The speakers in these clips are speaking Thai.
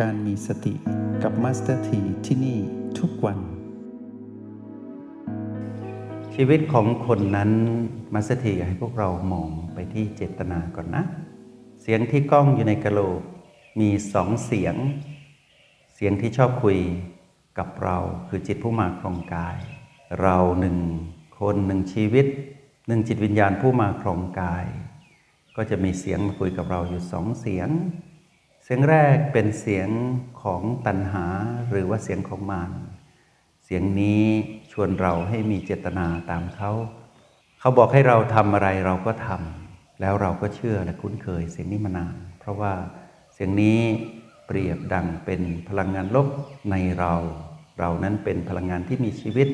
การมีสติกับ Master T ที่นี่ทุกวัน ชีวิตของคนนั้น Master T อยากให้พวกเรามองไปที่เจตนาก่อนนะ เสียงที่ก้องอยู่ในกะโหลกมีสองเสียง เสียงที่ชอบคุยกับเราคือจิตผู้มาครองกาย เราหนึ่งคนหนึ่งชีวิตหนึ่งจิตวิญญาณผู้มาครองกาย ก็จะมีเสียงมาคุยกับเราอยู่สองเสียง สียงแรกเป็นเสียงของตัณหาหรือว่าเสียงของมารเสียงนี้ชวนเราให้มีเจตนาตามเขา เขาบอกให้เราทำอะไรเราก็ทำแล้วเราก็เชื่อและคุ้นเคยเสียงนี้มานาน เพราะว่าเสียงนี้เปรียบดังเป็นพลังงานลบในเรา เรานั้นเป็นพลังงานที่มีชีวิต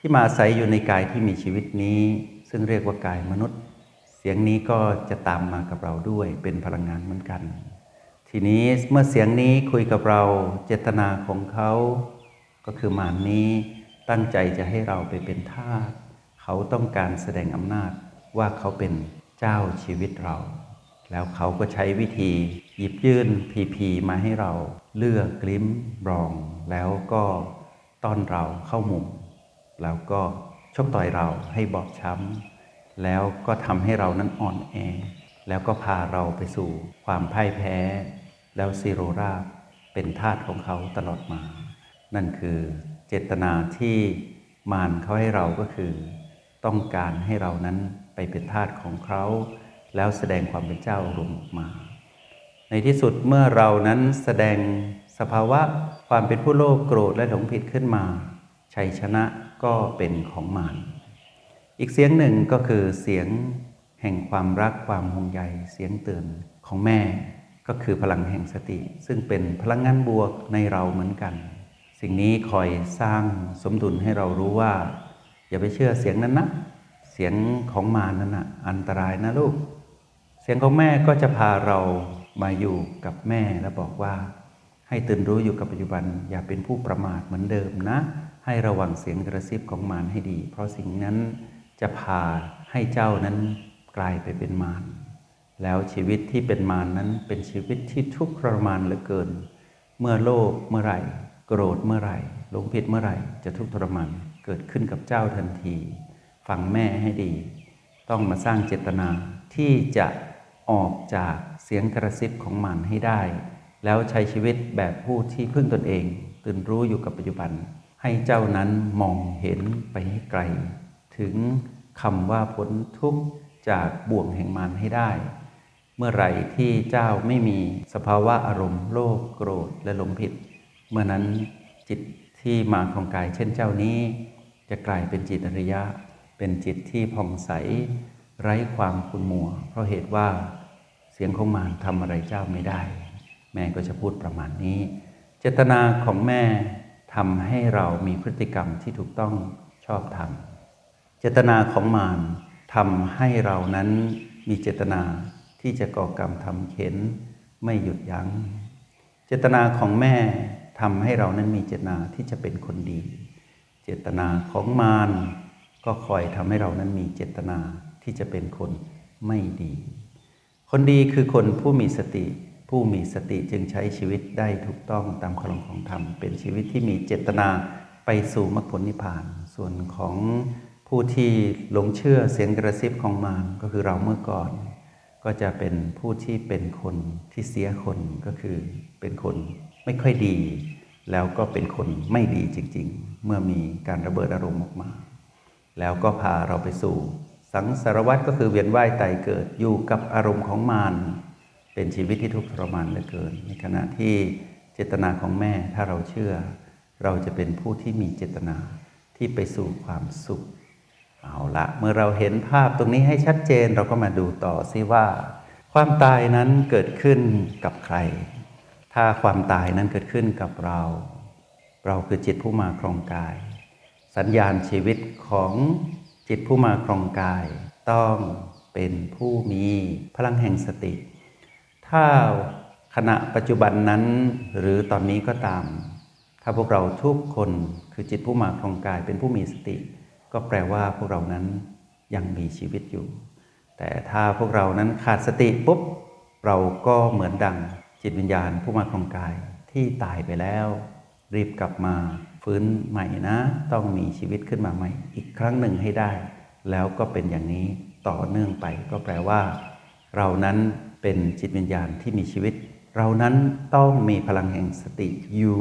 ที่มาอาศัยอยู่ในกายที่มีชีวิตนี้ ซึ่งเรียกว่ากายมนุษย์ เสียงนี้ก็จะตามมากับเราด้วยเป็นพลังงานเหมือนกัน ทีนี้เมื่อเสียงนี้คุยกับเราเจตนาของเขา ก็คือมารนี้ตั้งใจจะให้เราไปเป็นทาสเขาต้องการแสดงอำนาจว่าเขาเป็นเจ้าชีวิตเรา แล้วเขาก็ใช้วิธีหยิบยื่นพีพีมาให้เราเลือกกลิ้มบรอง แล้วก็ต้อนเราเข้ามุม แล้วก็ชกต่อยเราให้บอบช้ำ แล้วก็ทำให้เรานั้นอ่อนแอ แล้วก็พาเราไปสู่ความพ่ายแพ้ แล้วซีโรราบเป็นทาสของเขาตลอดมา นั่นคือเจตนาที่มารเขาให้เราก็คือ ต้องการให้เรานั้นไปเป็นทาสของเขา แล้วแสดงความเป็นเจ้ารวมออกมา ในที่สุดเมื่อเรานั้นแสดงสภาวะความเป็นผู้โลภโกรธและหลงผิดขึ้นมา ชัยชนะก็เป็นของมารอีกเสียงหนึ่งก็คือเสียงแห่งความรักความห่วงใยเสียงเตือนของแม่ ก็คือพลังแห่งสติ ซึ่งเป็นพลังงานบวกในเราเหมือนกัน สิ่งนี้คอยสร้างสมดุลให้เรารู้ว่า อย่าไปเชื่อเสียงนั้นนะเสียงของมารนั้นนะอันตรายนะลูก เสียงของแม่ก็จะพาเรามาอยู่กับแม่และบอกว่า ให้ตื่นรู้อยู่กับปัจจุบัน อย่าเป็นผู้ประมาทเหมือนเดิมนะ ให้ระวังเสียงกระซิบของมารให้ดี เพราะสิ่งนั้นจะพาให้เจ้านั้นกลายไปเป็นมาร แล้วชีวิตที่เป็นมารนนั้นเป็นชีวิตที่ทุกข์ทรมานเหลือเกิน เมื่อโลภเมื่อไหร่ โกรธเมื่อไหร่หลงผิดเมื่อไหร่จะทุกข์ทรมานเกิดขึ้นกับเจ้าทันที ฟังแม่ให้ดี ต้องมาสร้างเจตนาที่จะออกจากเสียงกระซิบของมันให้ได้ แล้วใช้ชีวิตแบบผู้ที่พึ่งตนเอง ตื่นรู้อยู่กับปัจจุบัน ให้เจ้านั้นมองเห็นไปให้ไกล ถึงคำว่าพ้นทุกข์จากบ่วงแห่งมารให้ได้ เมื่อไหร่ที่เจ้าไม่มีสภาวะอารมณ์โลภโกรธและหลงผิด เมื่อนั้นจิตที่มาของกายเช่นเจ้านี้ จะกลายเป็นจิตอริยะ เป็นจิตที่ผ่องใส ไร้ความขุ่นมัว เพราะเหตุว่าเสียงของมารทำอะไรเจ้าไม่ได้ แม่ก็จะพูดประมาณนี้ เจตนาของแม่ทำให้เรามีพฤติกรรมที่ถูกต้องชอบธรรมเจตนาของมารทำให้เรานั้นมีเจตนา ที่จะก่อกรรมทำเข็นไม่หยุดยัง้ง เจตนาของแม่ทำให้เรานั้นมีเจตนาที่จะเป็นคนดี เจตนาของมารก็คอยทำให้เรานั้นมีเจตนาที่จะเป็นคนไม่ดี คนดีคือคนผู้มีสติ ผู้มีสติจึงใช้ชีวิตได้ถูกต้องตามคำลองของธรรม เป็นชีวิตที่มีเจตนาไปสู่มรรคผลนิพพาน ส่วนของผู้ที่หลงเชื่อเสียงกระซิบของมารก็คือเราเมื่อก่อน ก็จะเป็นผู้ที่เป็นคนที่เสียคนก็คือเป็นคนไม่ค่อยดี แล้วก็เป็นคนไม่ดีจริง ๆ เมื่อมีการระเบิดอารมณ์ออกมา แล้วก็พาเราไปสู่ สังสารวัตรก็คือเวียนว่ายตายเกิดอยู่กับอารมณ์ของมารเป็นชีวิตที่ทุกข์ทรมานเหลือเกิน ในขณะที่เจตนาของแม่ถ้าเราเชื่อ เราจะเป็นผู้ที่มีเจตนาที่ไปสู่ความสุข เอาละเมื่อเราเห็นภาพตรงนี้ให้ชัดเจนเราก็มาดูต่อซิว่า ความตายนั้นเกิดขึ้นกับใคร ถ้าความตายนั้นเกิดขึ้นกับเรา เราคือจิตผู้มาครองกาย สัญญาณชีวิตของจิตผู้มาครองกาย ต้องเป็นผู้มีพลังแห่งสติ ถ้าขณะปัจจุบันนั้นหรือตอนนี้ก็ตาม ถ้าพวกเราทุกคนคือจิตผู้มาครองกายเป็นผู้มีสติ ก็แปลว่าพวกเรานั้นยังมีชีวิตอยู่ แต่ถ้าพวกเรานั้นขาดสติปุ๊บเราก็เหมือนดังจิตวิญญาณผู้มาครองกายทที่ตายไปแล้ว รีบกลับมาฟื้นใหม่นะ ต้องมีชีวิตขึ้นมาใหม่ อีกครั้งหนึ่งให้ได้ แล้วก็เป็นอย่างนี้ต่อเนื่องไป ก็แปลว่า เรานั้นเป็นจิตวิญญาณที่มีชีวิต เรานั้นต้องมีพลังแห่งสติอยู่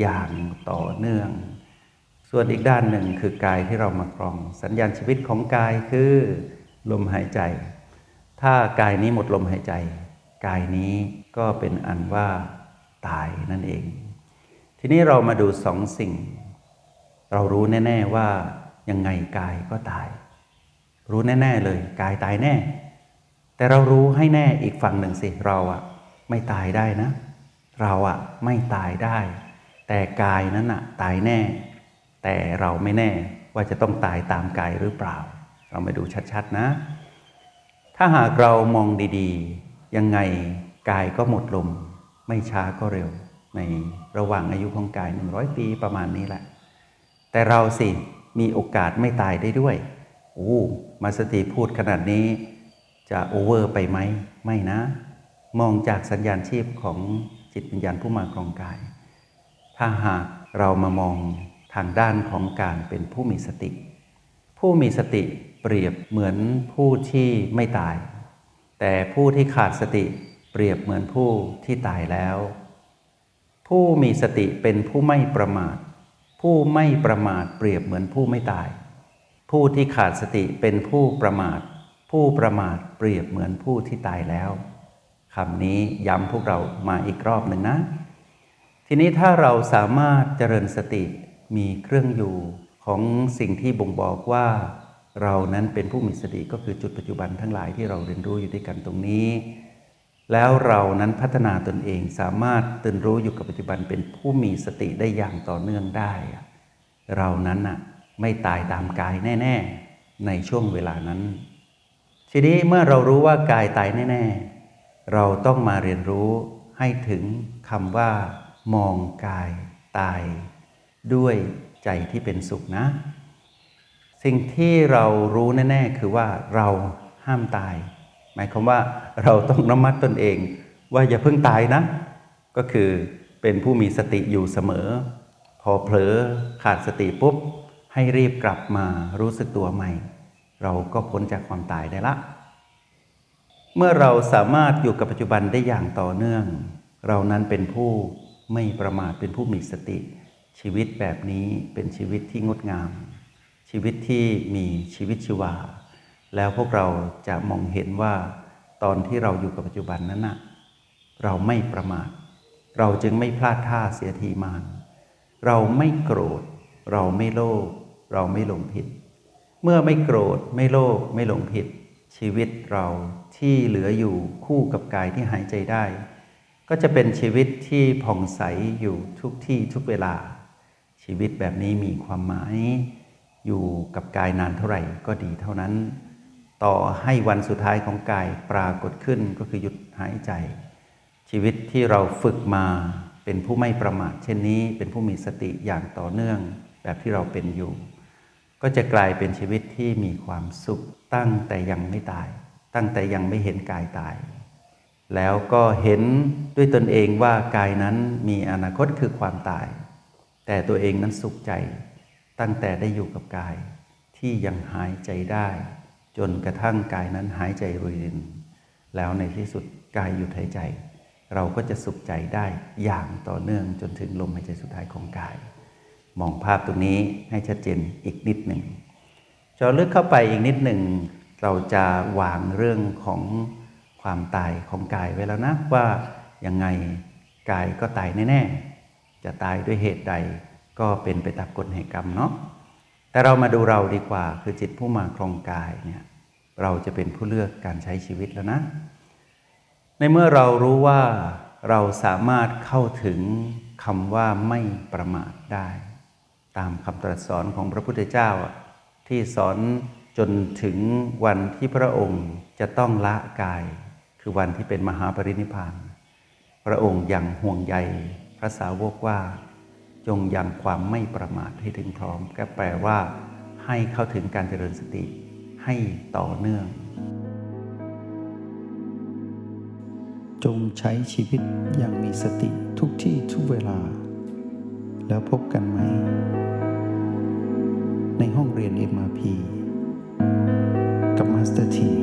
อย่างต่อเนื่อง ส่วนอีกด้านหนึ่งคือกายที่เรามาครอง สัญญาณชีวิตของกายคือลมหายใจ ถ้ากายนี้หมดลมหายใจ กายนี้ก็เป็นอันว่าตายนั่นเอง ทีนี้เรามาดูสองสิ่ง เรารู้แน่ ๆว่ายังไงกายก็ตาย รู้แน่ ๆเลย กายตายแน่ แต่เรารู้ให้แน่อีกฝั่งหนึ่งสิเราอะไม่ตายได้นะ เราอะไม่ตายได้ แต่กายนั้นอะตายแน่ แต่เราไม่แน่ว่าจะต้องตายตามกายหรือเปล่า เรามาดูชัดๆนะ ถ้าหากเรามองดีๆ ยังไงกายก็หมดลม ไม่ช้าก็เร็ว ในระหว่างอายุของกาย 100 ปีประมาณนี้แหละ แต่เราสิมีโอกาสไม่ตายได้ด้วยโอ้มาสติพูดขนาดนี้จะโอเวอร์ไปไหม ไม่นะ มองจากสัญญาณชีพของจิตวิญญาณผู้มาครองกาย ถ้าหากเรามามอง ทางด้านของการเป็นผู้มีสติ ผู้มีสติเปรียบเหมือนผู้ที่ไม่ตาย แต่ผู้ที่ขาดสติเปรียบเหมือนผู้ที่ตายแล้ว ผู้มีสติเป็นผู้ไม่ประมาท ผู้ไม่ประมาทเปรียบเหมือนผู้ไม่ตาย ผู้ที่ขาดสติเป็นผู้ประมาท ผู้ประมาทเปรียบเหมือนผู้ที่ตายแล้วคำนี้ย้ำพวกเรามาอีกรอบหนึ่งนะ ทีนี้ถ้าเราสามารถเจริญสติ มีเครื่องอยู่ของสิ่งที่บ่งบอกว่า เรานั้นเป็นผู้มีสติก็คือจุดปัจจุบันทั้งหลายที่เราเรียนรู้อยู่ด้วยกันตรงนี้ แล้วเรานั้นพัฒนาตนเองสามารถตื่นรู้อยู่กับปัจจุบันเป็นผู้มีสติได้อย่างต่อเนื่องได้ เรานั้นน่ะไม่ตายตามกายแน่ ๆ ในช่วงเวลานั้น ทีนี้เมื่อเรารู้ว่ากายตายแน่ ๆ เราต้องมาเรียนรู้ให้ถึงคำว่ามองกายตาย ด้วยใจที่เป็นสุขนะ สิ่งที่เรารู้แน่ ๆ คือว่าเราห้ามตาย หมายความว่าเราต้องระมัดตนเอง ว่าอย่าเพิ่งตายนะ ก็คือเป็นผู้มีสติอยู่เสมอ พอเผลอขาดสติปุ๊บ ให้รีบกลับมารู้สึกตัวใหม่ เราก็พ้นจากความตายได้ละ เมื่อเราสามารถอยู่กับปัจจุบันได้อย่างต่อเนื่อง เรานั้นเป็นผู้ไม่ประมาทเป็นผู้มีสติ ชีวิตแบบนี้เป็นชีวิตที่งดงาม ชีวิตที่มีชีวิตชีวา แล้วพวกเราจะมองเห็นว่าตอนที่เราอยู่กับปัจจุบันนั้นนะเราไม่ประมาท เราจึงไม่พลาดท่าเสียทีมาน เราไม่โกรธ เราไม่โลภเราไม่หลงผิด เมื่อไม่โกรธไม่โลภไม่หลงผิด ชีวิตเราที่เหลืออยู่คู่กับกายที่หายใจได้ ก็จะเป็นชีวิตที่ผ่องใสอยู่ทุกที่ทุกเวลา ชีวิตแบบนี้มีความหมาย อยู่กับกายนานเท่าไหร่ก็ดีเท่านั้น ต่อให้วันสุดท้ายของกายปรากฏขึ้นก็คือหยุดหายใจ ชีวิตที่เราฝึกมาเป็นผู้ไม่ประมาทเช่นนี้ เป็นผู้มีสติอย่างต่อเนื่องแบบที่เราเป็นอยู่ ก็จะกลายเป็นชีวิตที่มีความสุขตั้งแต่ยังไม่ตาย ตั้งแต่ยังไม่เห็นกายตาย แล้วก็เห็นด้วยตนเองว่ากายนั้นมีอนาคตคือความตาย แต่ตัวเองนั้นสุขใจ ตั้งแต่ได้อยู่กับกาย ที่ยังหายใจได้ จนกระทั่งกายนั้นหายใจรวยริน แล้วในที่สุดกายหยุดหายใจ เราก็จะสุขใจได้อย่างต่อเนื่องจนถึงลมหายใจสุดท้ายของกาย มองภาพตรงนี้ให้ชัดเจนอีกนิดหนึ่งจอลึกเข้าไปอีกนิดหนึ่งเราจะวางเรื่องของความตายของกายไว้แล้วนะว่ายังไงกายก็ตายแน่ๆ จะตายด้วยเหตุใดก็เป็นไปตามกฎแห่งกรรมเนาะแต่เรามาดูเราดีกว่าคือจิตผู้มาครองกายเนี่ยเราจะเป็นผู้เลือกการใช้ชีวิตแล้วนะ ในเมื่อเรารู้ว่าเราสามารถเข้าถึงคำว่าไม่ประมาทได้ ตามคำตรัสสอนของพระพุทธเจ้าที่สอนจนถึงวันที่พระองค์จะต้องละกาย คือวันที่เป็นมหาปรินิพพาน พระองค์ยังห่วงใย ระสาวกว่า จงยังความไม่ประมาทให้ถึงพร้อม ก็แปลว่า ให้เข้าถึงการเจริญสติ ให้ต่อเนื่อง จงใช้ชีวิตอย่างมีสติทุกที่ทุกเวลา แล้วพบกันไหม ในห้องเรียน MRP กับมาสเตอร์ที